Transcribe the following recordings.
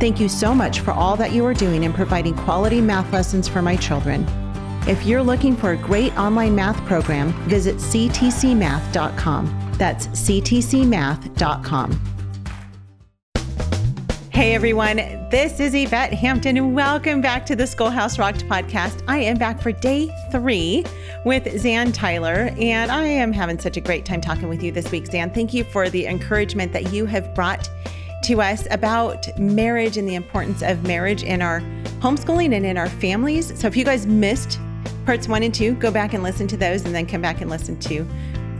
Thank you so much for all that you are doing in providing quality math lessons for my children. If you're looking for a great online math program, visit ctcmath.com. That's ctcmath.com. Hey everyone, this is Yvette Hampton, and welcome back to the Schoolhouse Rocked podcast. I am back for day three with Zan Tyler, and I am having such a great time talking with you this week, Zan. Thank you for the encouragement that you have brought to us about marriage and the importance of marriage in our homeschooling and in our families. So if you guys missed parts one and two, go back and listen to those and then come back and listen to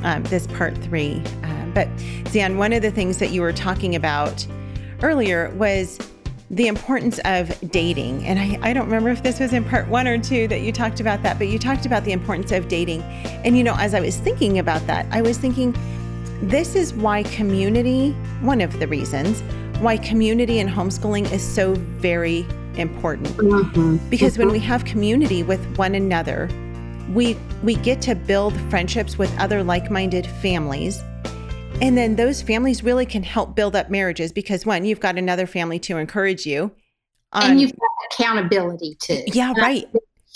um, this part three. Uh, but Zan, one of the things that you were talking about earlier was the importance of dating. And I, I don't remember if this was in part one or two that you talked about that, but you talked about the importance of dating. And, you know, as I was thinking about that, I was thinking, this is why community, one of the reasons why community and homeschooling is so very important. Mm-hmm. Because mm-hmm. when we have community with one another, we we get to build friendships with other like-minded families. And then those families really can help build up marriages because one, you've got another family to encourage you. Um, and you've got accountability too. Yeah, right.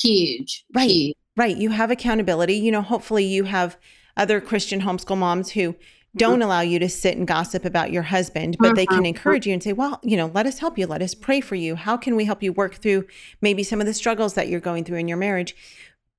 Huge. Right. Huge. Right. You have accountability. You know, hopefully you have other Christian homeschool moms who don't allow you to sit and gossip about your husband, but they can mm-hmm. encourage you and say, well, you know, let us help you. Let us pray for you. How can we help you work through maybe some of the struggles that you're going through in your marriage?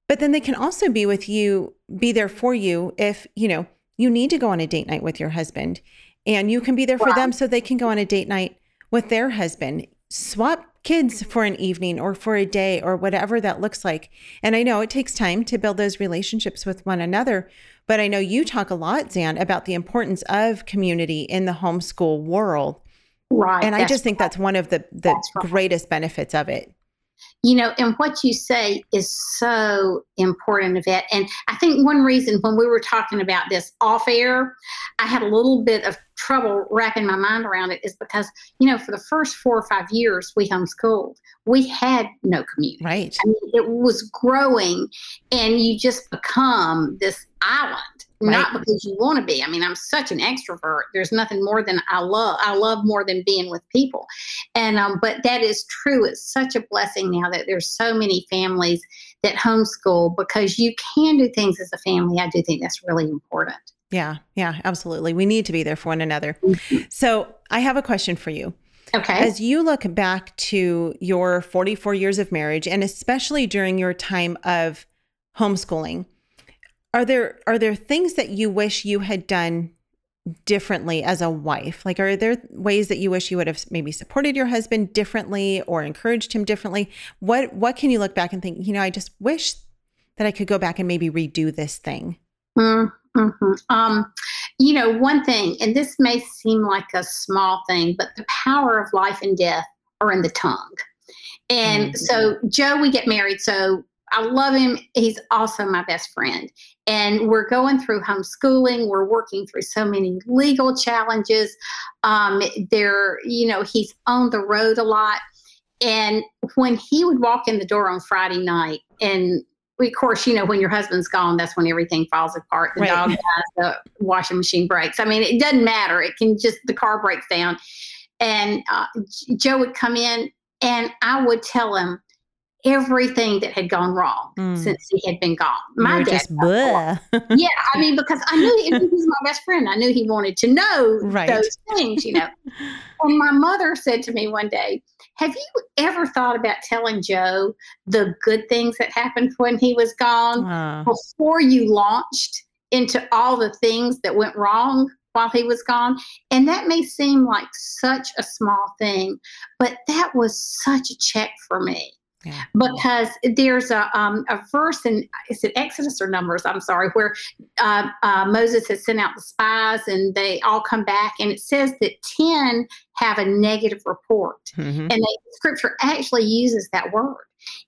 But then they can also be with you, be there for you if, you know, you need to go on a date night with your husband and you can be there for wow. them so they can go on a date night with their husband. Swap kids for an evening or for a day or whatever that looks like. And I know it takes time to build those relationships with one another, but I know you talk a lot, Zan, about the importance of community in the homeschool world. Right. And I just think right. that's one of the, the right. greatest benefits of it. You know, and what you say is so important, Yvette. And I think one reason when we were talking about this off air, I had a little bit of trouble wrapping my mind around it is because, you know, for the first four or five years we homeschooled, we had no community. Right. I mean, it was growing and you just become this island. Right. Not because you want to be. I mean, I'm such an extrovert. There's nothing more than I love. I love more than being with people, and um, but that is true. It's such a blessing now that there's so many families that homeschool because you can do things as a family. I do think that's really important. Yeah, yeah, absolutely. We need to be there for one another. Mm-hmm. So I have a question for you. Okay. As you look back to your 44 years of marriage, and especially during your time of homeschooling, are there are there things that you wish you had done differently as a wife? Like, are there ways that you wish you would have maybe supported your husband differently or encouraged him differently? What What can you look back and think? You know, I just wish that I could go back and maybe redo this thing. Mm-hmm. Um, you know, one thing, and this may seem like a small thing, but the power of life and death are in the tongue. And mm-hmm. so, Joe, we get married. So I love him. He's also my best friend. And we're going through homeschooling. We're working through so many legal challenges. Um, there, you know, he's on the road a lot. And when he would walk in the door on Friday night, and of course, you know, when your husband's gone, that's when everything falls apart. The right. dog dies, the washing machine breaks. I mean, it doesn't matter. It can just, the car breaks down. And uh, Joe would come in and I would tell him, everything that had gone wrong mm. since he had been gone. My dad, just yeah, I mean, because I knew he, he was my best friend. I knew he wanted to know right. those things, you know. and my mother said to me one day, "Have you ever thought about telling Joe the good things that happened when he was gone uh. before you launched into all the things that went wrong?" While he was gone. And that may seem like such a small thing, but that was such a check for me yeah. Because there's a, um, a verse in is it Exodus or Numbers? I'm sorry, where uh, uh, Moses has sent out the spies and they all come back, and it says that ten have a negative report, mm-hmm. and the Scripture actually uses that word.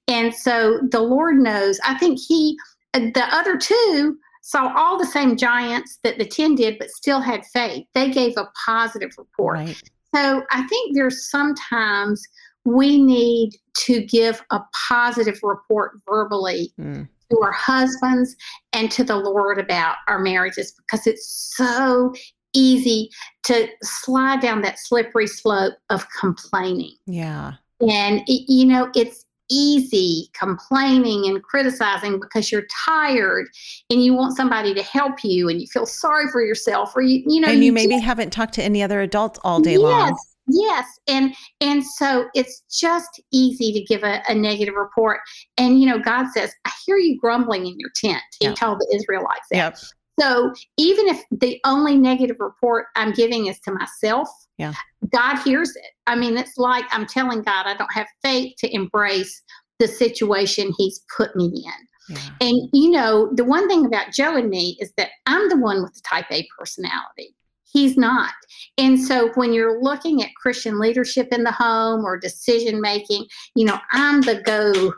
And so the Lord knows. I think He, the other two, saw all the same giants that the 10 did, but still had faith. They gave a positive report. Right. So I think there's sometimes we need to give a positive report verbally mm. to our husbands and to the Lord about our marriages because it's so easy to slide down that slippery slope of complaining. Yeah. And, it, you know, it's easy complaining and criticizing because you're tired and you want somebody to help you and you feel sorry for yourself or you you know and you, you maybe just, haven't talked to any other adults all day yes, long yes and and so it's just easy to give a, a, negative report and you know god says i hear you grumbling in your tent he yep. told the israelites that yep. so even if the only negative report i'm giving is to myself yeah god hears it i mean it's like i'm telling god i don't have faith to embrace the situation he's put me in yeah. and you know the one thing about joe and me is that i'm the one with the type a personality He's not. And so when you're looking at Christian leadership in the home or decision making, you know, I'm the go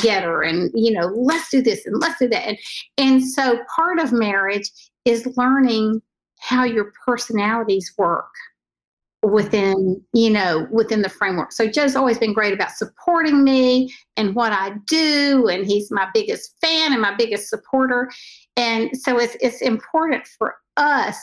getter and, you know, let's do this and let's do that. And, and so part of marriage is learning how your personalities work within you know within the framework so joe's always been great about supporting me and what i do and he's my biggest fan and my biggest supporter and so it's it's important for us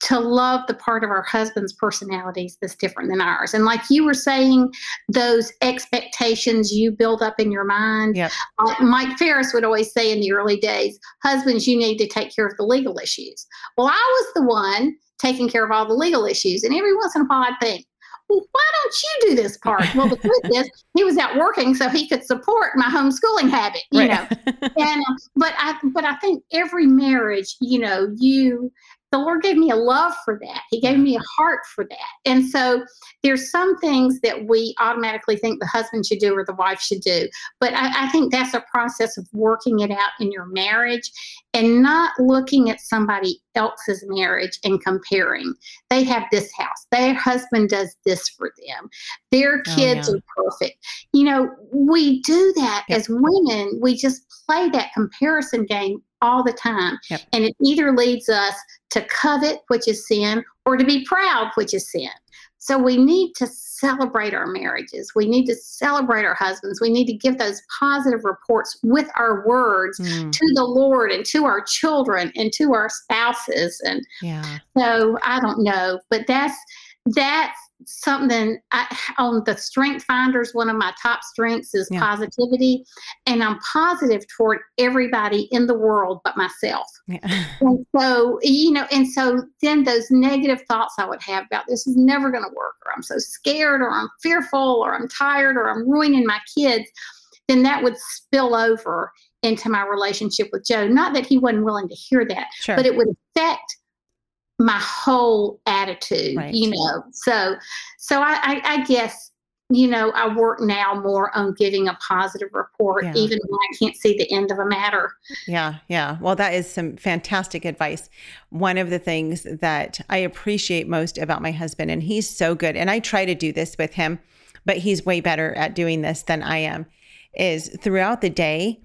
to love the part of our husband's personalities that's different than ours. And like you were saying, those expectations you build up in your mind. Yep. Mike Farris would always say in the early days, husbands, you need to take care of the legal issues. Well, I was the one taking care of all the legal issues. And every once in a while I'd think, well, why don't you do this part? Well, the truth is, he was out working so he could support my homeschooling habit, you right. know. and uh, but I but I think every marriage, you know, you the Lord gave me a love for that. He gave me a heart for that. And so there's some things that we automatically think the husband should do or the wife should do. But I, I, think that's a process of working it out in your marriage and not looking at somebody else's marriage and comparing. They have this house, their husband does this for them, their oh, kids oh, yeah. are perfect. You know, we do that yep. as women. We just play that comparison game all the time. Yep. And it either leads us to covet, which is sin, or to be proud, which is sin. So we need to celebrate our marriages. We need to celebrate our husbands. We need to give those positive reports with our words mm. to the Lord and to our children and to our spouses. And yeah. so I don't know, but that's that's something I, on the strength finders one of my top strengths is yeah. positivity and i'm positive toward everybody in the world but myself yeah. and so you know and so then those negative thoughts i would have about this is never going to work or i'm so scared or i'm fearful or i'm tired or i'm ruining my kids then that would spill over into my relationship with joe not that he wasn't willing to hear that sure. but it would affect my whole attitude right. you know so so I, I, I guess you know i work now more on giving a positive report yeah. even when i can't see the end of a matter yeah yeah well that is some fantastic advice one of the things that i appreciate most about my husband and he's so good and i try to do this with him but he's way better at doing this than i am is throughout the day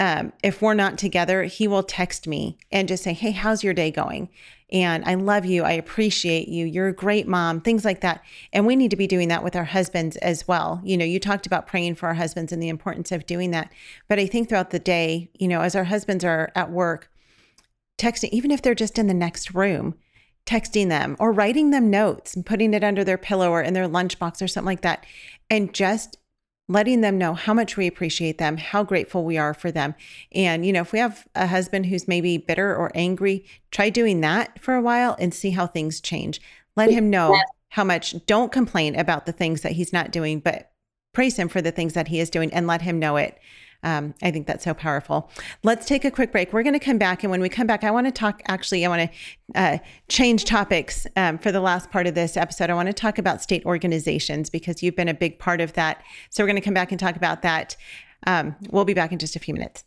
um, if we're not together, he will text me and just say, Hey, how's your day going? And I love you. I appreciate you. You're a great mom, things like that. And we need to be doing that with our husbands as well. You know, you talked about praying for our husbands and the importance of doing that. But I think throughout the day, you know, as our husbands are at work, texting, even if they're just in the next room, texting them or writing them notes and putting it under their pillow or in their lunchbox or something like that. And just letting them know how much we appreciate them, how grateful we are for them. And, you know, if we have a husband who's maybe bitter or angry, try doing that for a while and see how things change. Let him know how much, don't complain about the things that he's not doing, but praise him for the things that he is doing and let him know it. Um, I think that's so powerful. Let's take a quick break. We're going to come back. And when we come back, I want to talk actually, I want to uh, change topics um, for the last part of this episode. I want to talk about state organizations because you've been a big part of that. So we're going to come back and talk about that. Um, we'll be back in just a few minutes.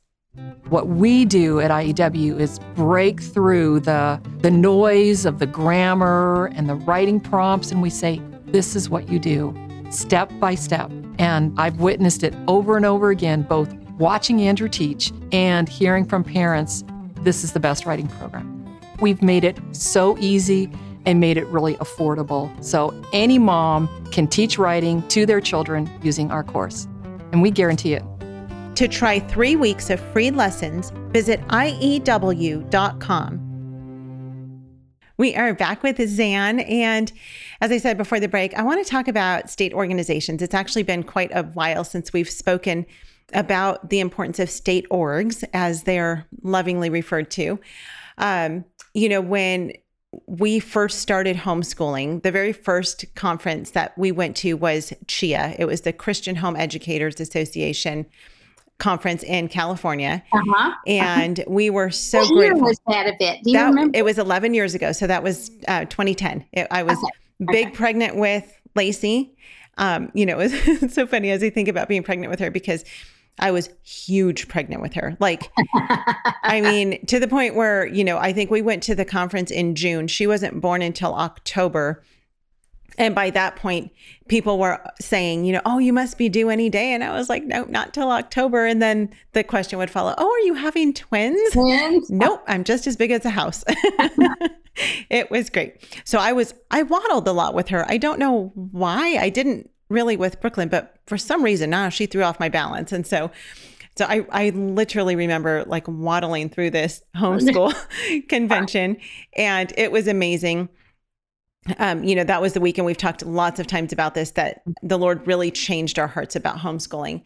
What we do at IEW is break through the the noise of the grammar and the writing prompts and we say this is what you do step by step And I've witnessed it over and over again, both watching Andrew teach and hearing from parents this is the best writing program. We've made it so easy and made it really affordable. So any mom can teach writing to their children using our course, and we guarantee it. To try three weeks of free lessons, visit IEW.com. We are back with Zan. And as I said before the break, I want to talk about state organizations. It's actually been quite a while since we've spoken about the importance of state orgs, as they're lovingly referred to. Um, you know, when we first started homeschooling, the very first conference that we went to was CHEA. It was the Christian Home Educators Association conference in California, uh-huh. and uh-huh. we were so what grateful. Was that event? Do you that, remember? It was 11 years ago, so that was uh, 2010. It, I was okay. big okay. pregnant with Lacey. Um, you know, it was so funny as I think about being pregnant with her because I was huge pregnant with her. Like, I mean, to the point where, you know, I think we went to the conference in June. She wasn't born until October. And by that point, people were saying, you know, oh, you must be due any day. And I was like, nope, not till October. And then the question would follow, oh, are you having twins? Twins? Nope, I'm just as big as a house. it was great. So I was, I waddled a lot with her. I don't know why. I didn't really with Brooklyn, but for some reason now she threw off my balance. And so so I, I literally remember like waddling through this homeschool convention and it was amazing. Um, you know, that was the weekend we've talked lots of times about this, that the Lord really changed our hearts about homeschooling.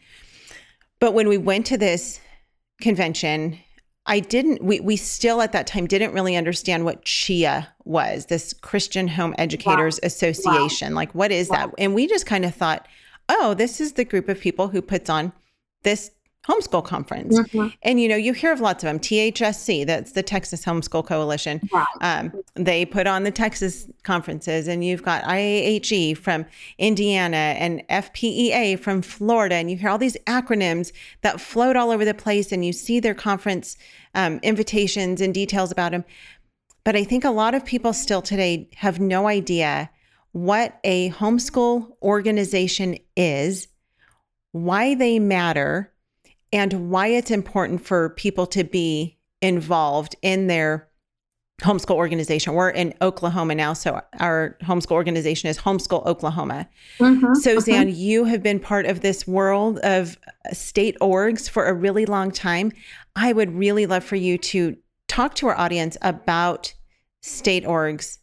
But when we went to this convention, I didn't, we, we still at that time didn't really understand what CHEA was, this Christian Home Educators wow. Association. Wow. Like, what is wow. that? And we just kind of thought, oh, this is the group of people who puts on this homeschool conference. Mm-hmm. And you know, you hear of lots of them. THSC, that's the Texas Homeschool Coalition. Um, they put on the Texas conferences, and you've got IAHE from Indiana and FPEA from Florida, and you hear all these acronyms that float all over the place, and you see their conference um, invitations and details about them. But I think a lot of people still today have no idea what a homeschool organization is, why they matter and why it's important for people to be involved in their homeschool organization. We're in Oklahoma now, so our homeschool organization is Homeschool Oklahoma. Mm-hmm, so, Zan, mm-hmm. you have been part of this world of state orgs for a really long time. I would really love for you to talk to our audience about state orgs.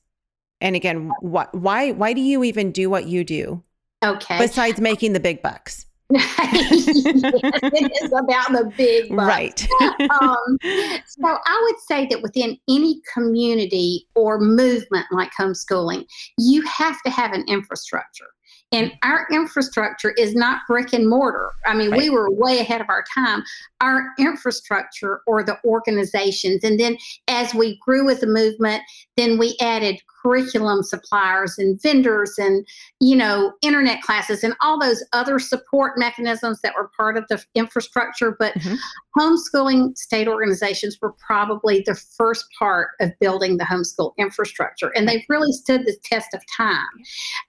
And again, wh- why why do you even do what you do? Okay. Besides making the big bucks it is about the big bucks. Right. um, so I would say that within any community or movement like homeschooling, you have to have an infrastructure. And our infrastructure is not brick and mortar. I mean, right. we were way ahead of our time. Our infrastructure or the organizations. And then as we grew as a movement, then we added curriculum suppliers and vendors and you know internet classes and all those other support mechanisms that were part of the infrastructure but mm-hmm. homeschooling state organizations were probably the first part of building the homeschool infrastructure and they've really stood the test of time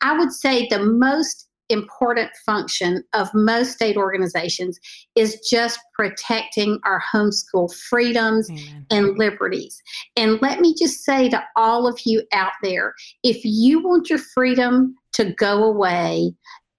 i would say the most important function of most state organizations is just protecting our homeschool freedoms Amen. and liberties. And let me just say to all of you out there if you want your freedom to go away,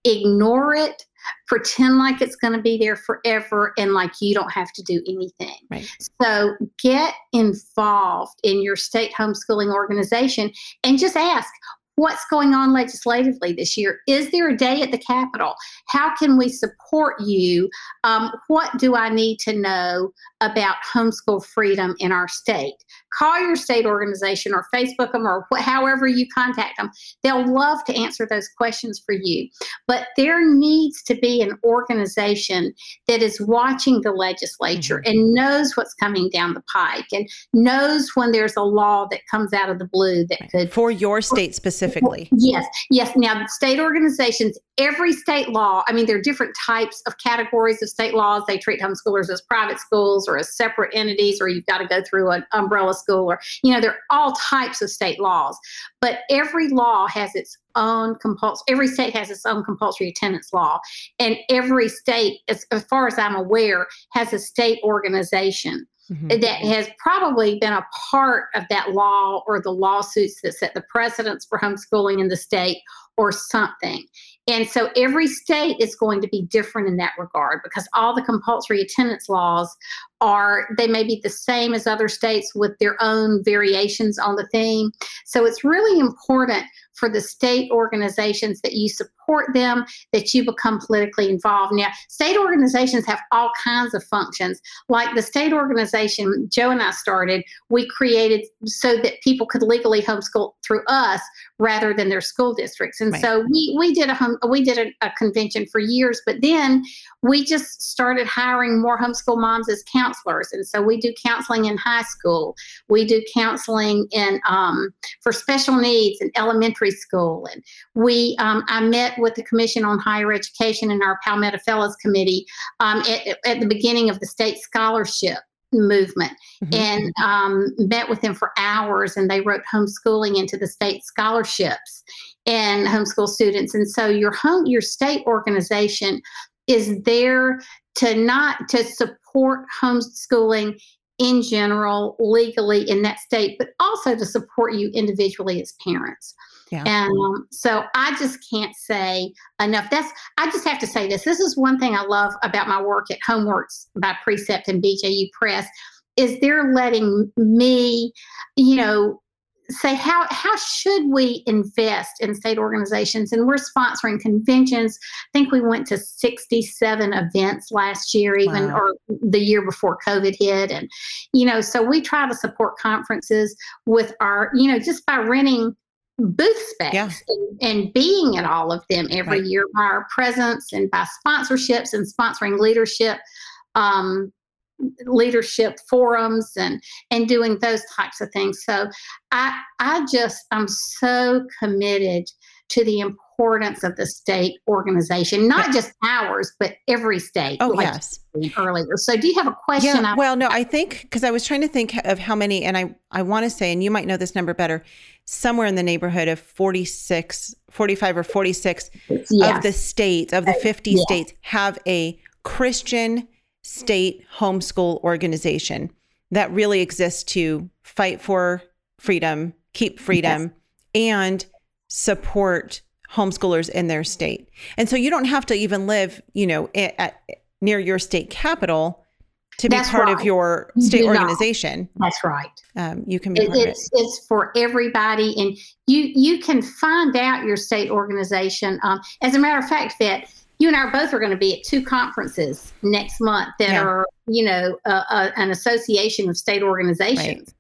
ignore it. Pretend like it's going to be there forever and like you don't have to do anything. Right. So get involved in your state homeschooling organization and just ask, what's going on legislatively this year? Is there a day at the Capitol? How can we support you? Um, what do I need to know about homeschool freedom in our state? Call your state organization or Facebook them or wh- however you contact them. They'll love to answer those questions for you. But there needs to be an organization that is watching the legislature mm-hmm. and knows what's coming down the pike and knows when there's a law that comes out of the blue that could. For your state specifically specifically. Yes, yes. Now, state organizations, every state law, I mean, there are different types of categories of state laws. They treat homeschoolers as private schools or as separate entities, or you've got to go through an umbrella school, or, you know, there are all types of state laws. But every law has its own compulsory, every state has its own compulsory attendance law. And every state, as, as far as I'm aware, has a state organization mm-hmm. that has probably been a part of that law or the lawsuits that set the precedents for homeschooling in the state or something. And so every state is going to be different in that regard because all the compulsory attendance laws are, they may be the same as other states with their own variations on the theme. So it's really important for the state organizations that you support them, that you become politically involved. Now, state organizations have all kinds of functions. Like the state organization Joe and I started, we created so that people could legally homeschool through us rather than their school districts. And right. so we we did a home, we did a, a convention for years, but then we just started hiring more homeschool moms as counselors. And so we do counseling in high school. We do counseling in um, for special needs in elementary school. And we um, I met with the Commission on Higher Education and our Palmetto Fellows Committee um, at, at the beginning of the state scholarship movement. Mm-hmm. and um, met with them for hours and they wrote homeschooling into the state scholarships and homeschool students. And so your home your state organization is there to not to support homeschooling in general legally in that state but also to support you individually as parents yeah. And um, so I just can't say enough. That's I just have to say this. This is one thing I love about my work at Homeworks by Precept and BJU Press is they're letting me, you know, say how how should we invest in state organizations and we're sponsoring conventions i think we went to 67 events last year even wow. or the year before covid hit and you know so we try to support conferences with our you know just by renting booth space yeah. and, and, being at all of them every right. year by our presence and by sponsorships and sponsoring leadership um, leadership forums and and doing those types of things so i i just i'm so committed to the importance of the state organization not just ours but every state oh like yes earlier so do you have a question yeah, well no i think because i was trying to think of how many and i i want to say and you might know this number better somewhere in the neighborhood of 46 45 or 46 yes. of the states of the 50 yes. states have a christian state homeschool organization that really exists to fight for freedom, keep freedom, yes. and support homeschoolers in their state. And so you don't have to even live, you know, at, at near your state capital to be That's part right. of your state organization. That's right. Um, you can be. It, it's it. it's for everybody, and you you can find out your state organization. Um, as a matter of fact, that you and I are both are going to be at two conferences next month that yeah. are, you know, uh, uh, an association of state organizations. Right.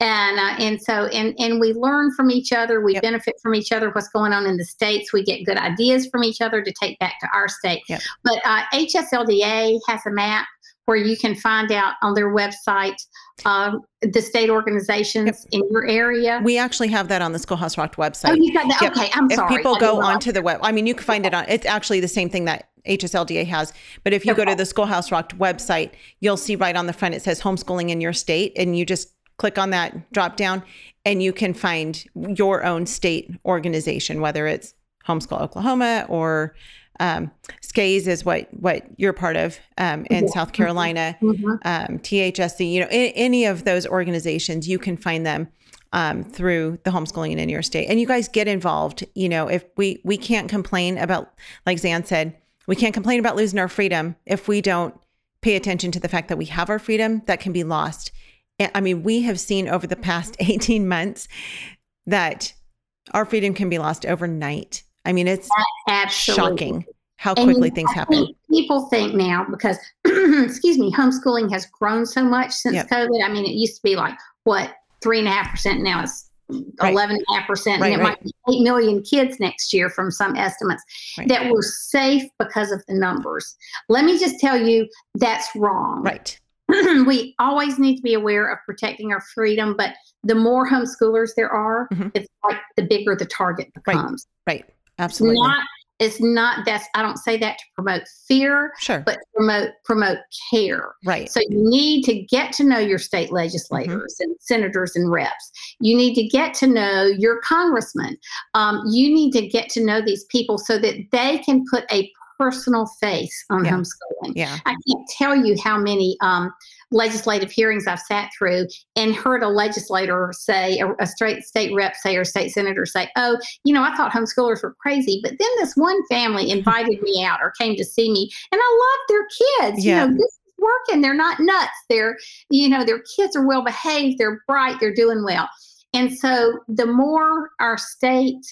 And uh, and so and and we learn from each other. We yep. benefit from each other. What's going on in the states? We get good ideas from each other to take back to our state. Yep. But HSLDA uh, has a map where you can find out on their website um, the state organizations yep. in your area. We actually have that on the Schoolhouse Rocked website. Oh, you got that? Yep. Okay, I'm if sorry. If people go onto the web, I mean, you can find it on. It's actually the same thing that HSLDA has. But if you okay. go to the Schoolhouse Rocked website, you'll see right on the front it says homeschooling in your state, and you just click on that drop down, and you can find your own state organization, whether it's Homeschool Oklahoma or um, SCAIHS is what what you're part of um, in yeah. South Carolina, mm-hmm. um, THSC. You know, in, any of those organizations, you can find them um, through the homeschooling in your state, and you guys get involved. You know, if we we can't complain about, like Zan said, we can't complain about losing our freedom if we don't pay attention to the fact that we have our freedom that can be lost. I mean, we have seen over the past mm-hmm. 18 months that our freedom can be lost overnight I mean, it's Absolutely. shocking how quickly and things happen. People think now because, excuse me, homeschooling has grown so much since yep. COVID. I mean, it used to be like what three and a half percent. Now it's eleven and a half percent, and it right. might be eight million kids next year from some estimates right. that were safe because of the numbers. Let me just tell you, that's wrong. Right. we always need to be aware of protecting our freedom, but the more homeschoolers there are, mm-hmm. it's like the bigger the target becomes. Right. right. Absolutely. Not it's not that's I don't say that to promote fear, sure. but promote promote care. Right. So you need to get to know your state legislators mm-hmm. and senators and reps. You need to get to know your congressman. Um, you need to get to know these people so that they can put a personal face on yeah. homeschooling. Yeah. I can't tell you how many um, legislative hearings I've sat through and heard a legislator say, a, a straight state rep say, or state senator say, oh, you know, I thought homeschoolers were crazy, but then this one family invited me out or came to see me and I love their kids. Yeah. You know, this is working. They're not nuts. They're, you know, their kids are well behaved. They're bright. They're doing well. And so the more our state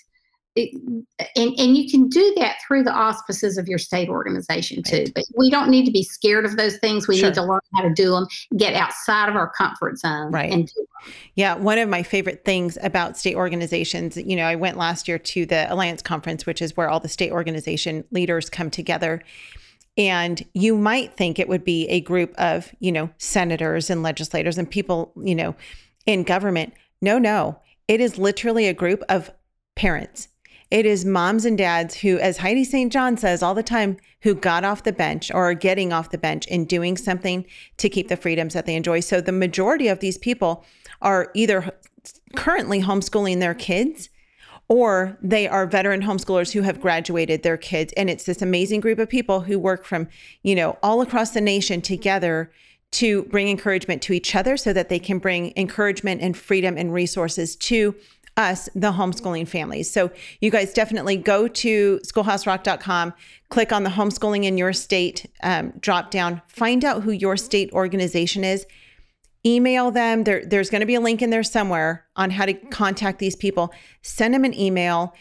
and, and you can do that through the auspices of your state organization too. Right. But we don't need to be scared of those things. We sure. need to learn how to do them, get outside of our comfort zone, right? And yeah, one of my favorite things about state organizations, you know, I went last year to the Alliance Conference, which is where all the state organization leaders come together. And you might think it would be a group of, you know, senators and legislators and people, you know, in government. No, no. It is literally a group of parents it is moms and dads who, as Heidi St. John says all the time, who got off the bench or are getting off the bench and doing something to keep the freedoms that they enjoy. So the majority of these people are either currently homeschooling their kids or they are veteran homeschoolers who have graduated their kids and it's this amazing group of people who work from you know all across the nation together to bring encouragement to each other so that they can bring encouragement and freedom and resources to us, the homeschooling families. So you guys definitely go to schoolhouserock.com, click on the homeschooling in your state um, drop down, find out who your state organization is, email them. There, there's going to be a link in there somewhere on how to contact these people. Send them an email.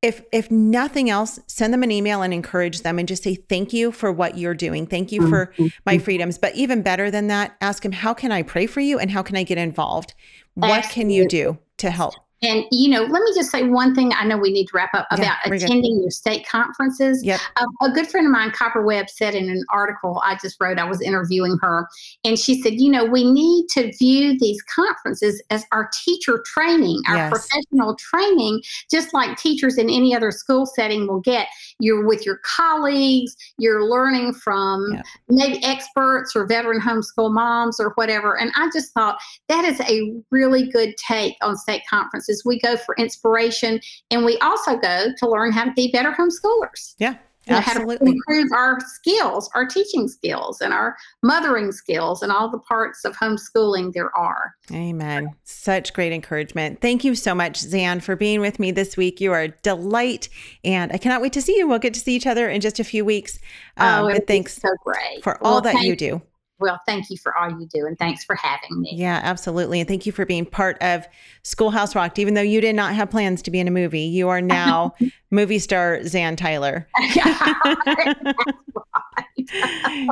If if nothing else, send them an email and encourage them and just say thank you for what you're doing. Thank you for my freedoms. But even better than that, ask them how can I pray for you and how can I get involved? What can you do to help? And, you know, let me just say one thing I know we need to wrap up about yeah, attending good. your state conferences. Yep. Uh, a good friend of mine, Copper Webb, said in an article I just wrote, I was interviewing her, and she said, you know, we need to view these conferences as our teacher training, our yes. professional training, just like teachers in any other school setting will get. You're with your colleagues, you're learning from yep. maybe experts or veteran homeschool moms or whatever. And I just thought that is a really good take on state conferences we go for inspiration and we also go to learn how to be better homeschoolers. Yeah. You know, how to improve our skills, our teaching skills, and our mothering skills, and all the parts of homeschooling there are. Amen. Such great encouragement. Thank you so much, Zan, for being with me this week. You are a delight, and I cannot wait to see you. We'll get to see each other in just a few weeks. Um, oh, but thanks so great for all well, that you do. Well, thank you for all you do and thanks for having me. Yeah, absolutely. And thank you for being part of Schoolhouse Rocked. Even though you did not have plans to be in a movie, you are now movie star Zan Tyler.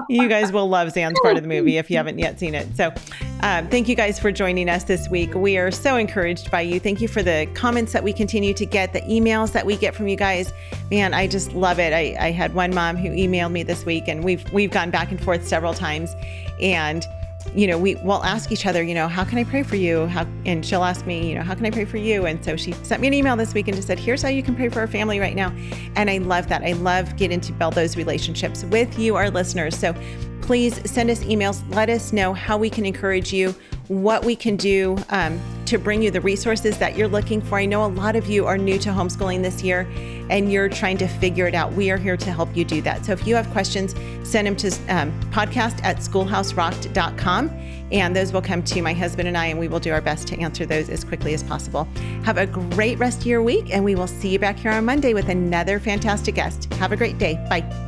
you guys will love Zan's part of the movie if you haven't yet seen it. So, um, thank you guys for joining us this week. We are so encouraged by you. Thank you for the comments that we continue to get, the emails that we get from you guys. Man, I just love it. I, I had one mom who emailed me this week, and we've we've gone back and forth several times, and you know, we will ask each other, you know, how can I pray for you? How and she'll ask me, you know, how can I pray for you? And so she sent me an email this week and just said, here's how you can pray for our family right now. And I love that. I love getting to build those relationships with you, our listeners. So please send us emails. Let us know how we can encourage you, what we can do um, to bring you the resources that you're looking for. I know a lot of you are new to homeschooling this year and you're trying to figure it out. We are here to help you do that. So if you have questions, send them to um, podcast at schoolhouserocked.com and those will come to my husband and I, and we will do our best to answer those as quickly as possible. Have a great rest of your week, and we will see you back here on Monday with another fantastic guest. Have a great day. Bye.